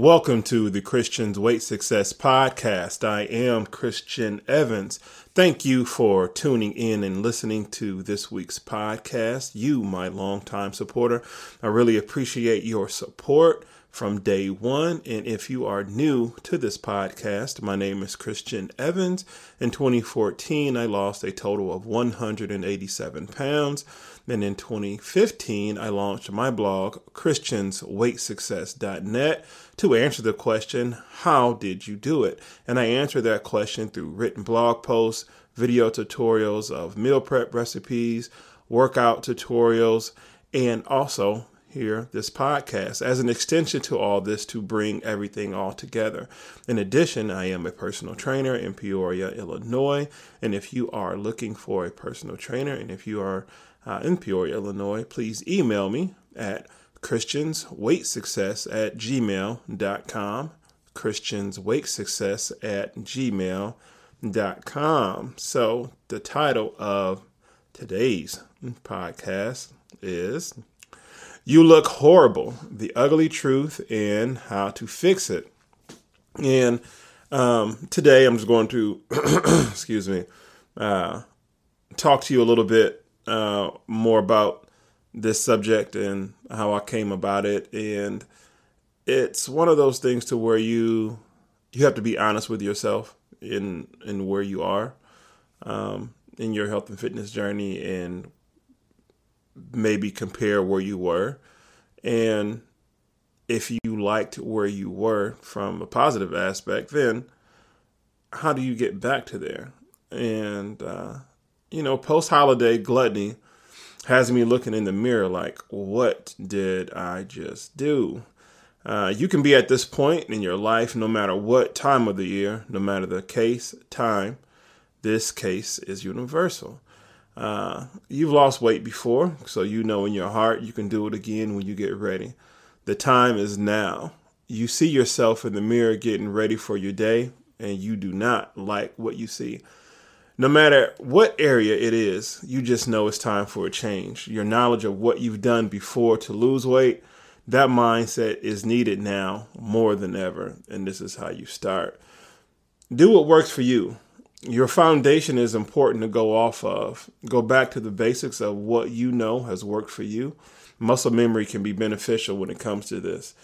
Welcome to the Christian's Weight Success Podcast. I am Christian Evans. Thank you for tuning in and listening to this week's podcast. You, my longtime supporter, I really appreciate your support from day one. And if you are new to this podcast, my name is Christian Evans. In 2014, I lost a total of 187 pounds. And in 2015, I launched my blog, ChristiansWeightSuccess.net, to answer the question, How did you do it? And I answer that question through written blog posts, video tutorials of meal prep recipes, workout tutorials, and also here this podcast as an extension to all this to bring everything all together. In addition, I am a personal trainer in Peoria, Illinois. And if you are looking for a personal trainer and if you are uh, in Peoria, Illinois, please email me at christiansweightsuccess at gmail.com. christiansweightsuccess at gmail.com. So the title of today's podcast is You Look Horrible The Ugly Truth and How to Fix It. And um, today I'm just going to, excuse me, uh, talk to you a little bit uh, more about this subject and how I came about it. And it's one of those things to where you you have to be honest with yourself in in where you are um, in your health and fitness journey, and maybe compare where you were, and if you liked where you were from a positive aspect, then how do you get back to there? And uh, you know, post holiday gluttony has me looking in the mirror like, what did I just do? Uh, you can be at this point in your life, no matter what time of the year, no matter the case, time. This case is universal. Uh, you've lost weight before, so you know in your heart you can do it again when you get ready. The time is now. You see yourself in the mirror getting ready for your day, and you do not like what you see no matter what area it is, you just know it's time for a change. Your knowledge of what you've done before to lose weight, that mindset is needed now more than ever. And this is how you start. Do what works for you. Your foundation is important to go off of. Go back to the basics of what you know has worked for you. Muscle memory can be beneficial when it comes to this.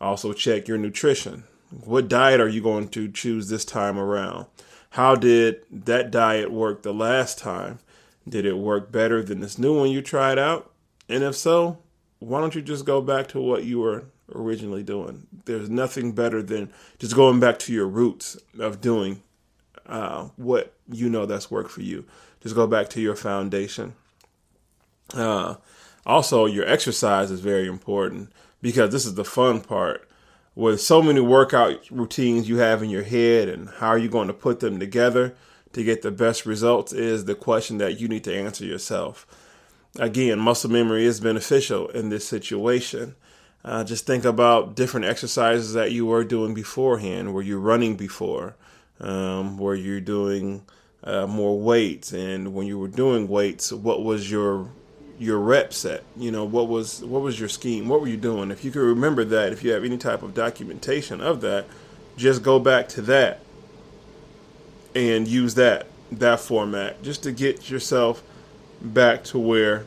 Also, check your nutrition. What diet are you going to choose this time around? How did that diet work the last time? Did it work better than this new one you tried out? And if so, why don't you just go back to what you were originally doing? There's nothing better than just going back to your roots of doing uh, what you know that's worked for you. Just go back to your foundation. Uh, also, your exercise is very important because this is the fun part with so many workout routines you have in your head and how are you going to put them together to get the best results is the question that you need to answer yourself. Again, muscle memory is beneficial in this situation. Uh, just think about different exercises that you were doing beforehand. Were you running before? Um, were you doing uh, more weights? And when you were doing weights, what was your your rep set? You know what was what was your scheme? What were you doing? If you could remember that if you have any type of documentation of that just go back to that and use that that format just to get yourself back to where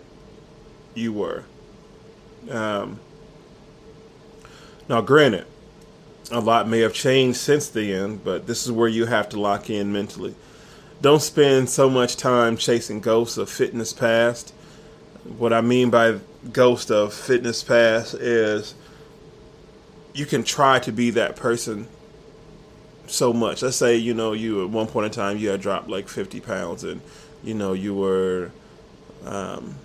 you were. Um, now granted a lot may have changed since then but this is where you have to lock in mentally don't spend so much time chasing ghosts of fitness past what I mean by ghost of fitness past is you can try to be that person so much. Let's say, you know, you at one point in time you had dropped like 50 pounds and, you know, you were, um,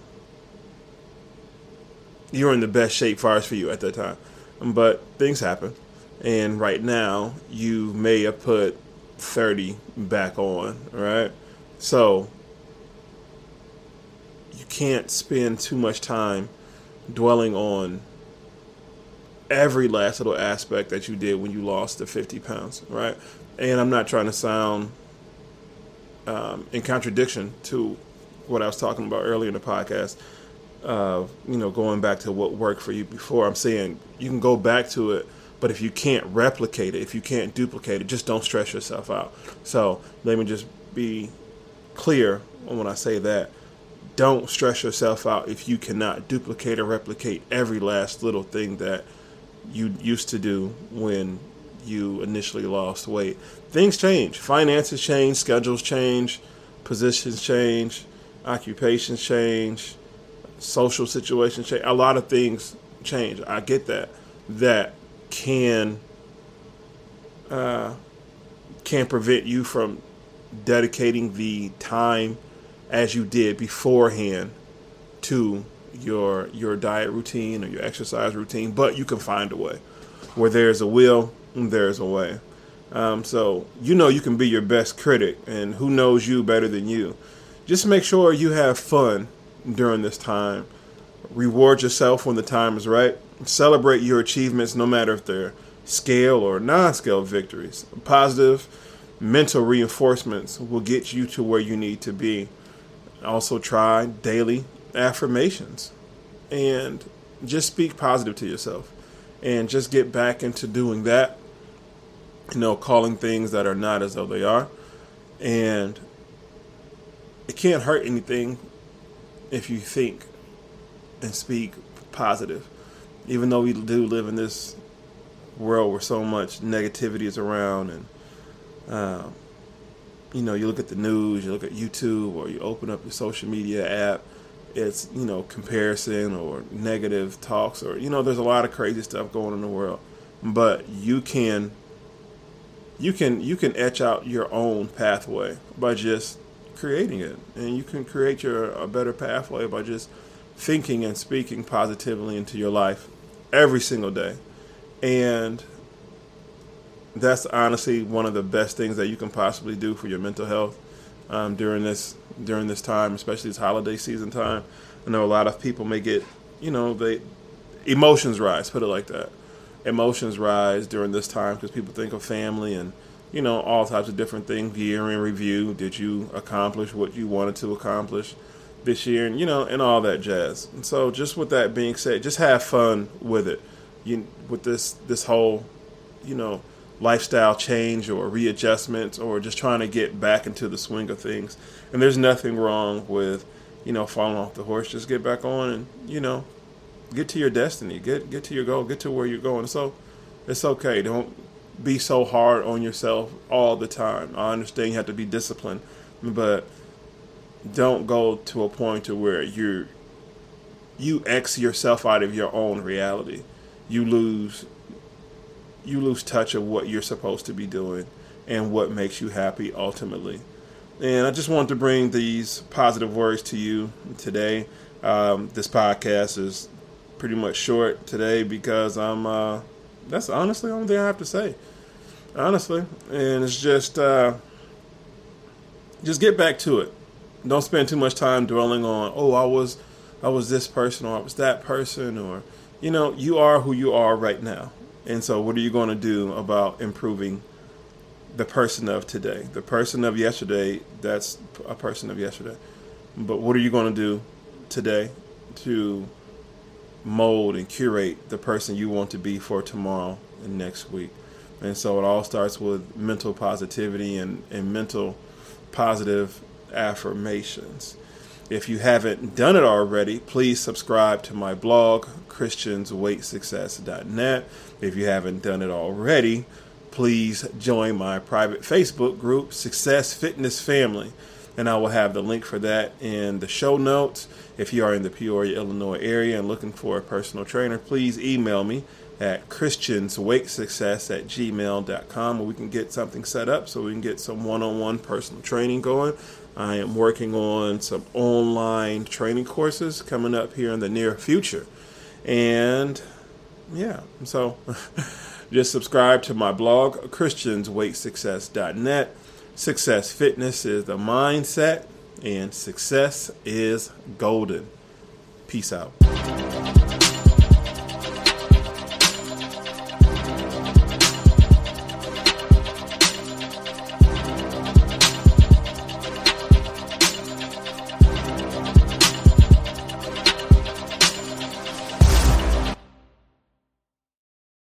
you were in the best shape far as for you at that time. But things happen. And right now you may have put 30 back on, right? So you can't spend too much time dwelling on every last little aspect that you did when you lost the 50 pounds, right? And I'm not trying to sound um, in contradiction to what I was talking about earlier in the podcast. Uh, you know, going back to what worked for you before. I'm saying you can go back to it, But if you can't replicate it, if you can't duplicate it, just don't stress yourself out. So let me just be clear when I say that. Don't stress yourself out if you cannot duplicate or replicate every last little thing that you used to do when you initially lost weight. Things change, finances change, schedules change, positions change, occupations change, social situations change. A lot of things change. I get that. That can uh, can prevent you from dedicating the time as you did beforehand to your your diet routine or your exercise routine, but you can find a way. Where there's a will, there's a way. Um, so you know you can be your best critic, and who knows you better than you. Just make sure you have fun during this time. Reward yourself when the time is right. Celebrate your achievements, no matter if they're scale or non-scale victories. Positive mental reinforcements will get you to where you need to be. Also, try daily affirmations and just speak positive to yourself and just get back into doing that. You know, calling things that are not as though they are. And it can't hurt anything if you think and speak positive. Even though we do live in this world where so much negativity is around and um, you know, you look at the news, you look at YouTube, or you open up your social media app. It's you know comparison or negative talks, or you know, there's a lot of crazy stuff going on in the world. But you can, you can, you can etch out your own pathway by just creating it, and you can create your a better pathway by just thinking and speaking positively into your life every single day, and that's honestly one of the best things that you can possibly do for your mental health um, during this during this time, especially this holiday season time. I know a lot of people may get, you know, they emotions rise. Put it like that. Emotions rise during this time because people think of family and you know all types of different things. Year in review. Did you accomplish what you wanted to accomplish this year? And you know, and all that jazz. And so, just with that being said, just have fun with it. You with this this whole, you know lifestyle change or readjustments or just trying to get back into the swing of things. And there's nothing wrong with, you know, falling off the horse. Just get back on and, you know, get to your destiny. Get get to your goal. Get to where you're going. So it's okay. Don't be so hard on yourself all the time. I understand you have to be disciplined, but don't go to a point to where you're you X yourself out of your own reality. You lose you lose touch of what you're supposed to be doing and what makes you happy ultimately. And I just wanted to bring these positive words to you today. Um, this podcast is pretty much short today because I'm. Uh, that's honestly the only thing I have to say. Honestly, and it's just uh, just get back to it. Don't spend too much time dwelling on. Oh, I was, I was this person or I was that person or, you know, you are who you are right now. And so, what are you going to do about improving the person of today? The person of yesterday, that's a person of yesterday. But what are you going to do today to mold and curate the person you want to be for tomorrow and next week? And so, it all starts with mental positivity and, and mental positive affirmations. If you haven't done it already, please subscribe to my blog, ChristiansWeightSuccess.net. If you haven't done it already, please join my private Facebook group, Success Fitness Family. And I will have the link for that in the show notes. If you are in the Peoria, Illinois area and looking for a personal trainer, please email me at christiansweightsuccess at gmail.com where we can get something set up so we can get some one-on-one personal training going I am working on some online training courses coming up here in the near future. And yeah, so just subscribe to my blog, ChristiansWeightSuccess.net. Success Fitness is the mindset, and success is golden. Peace out.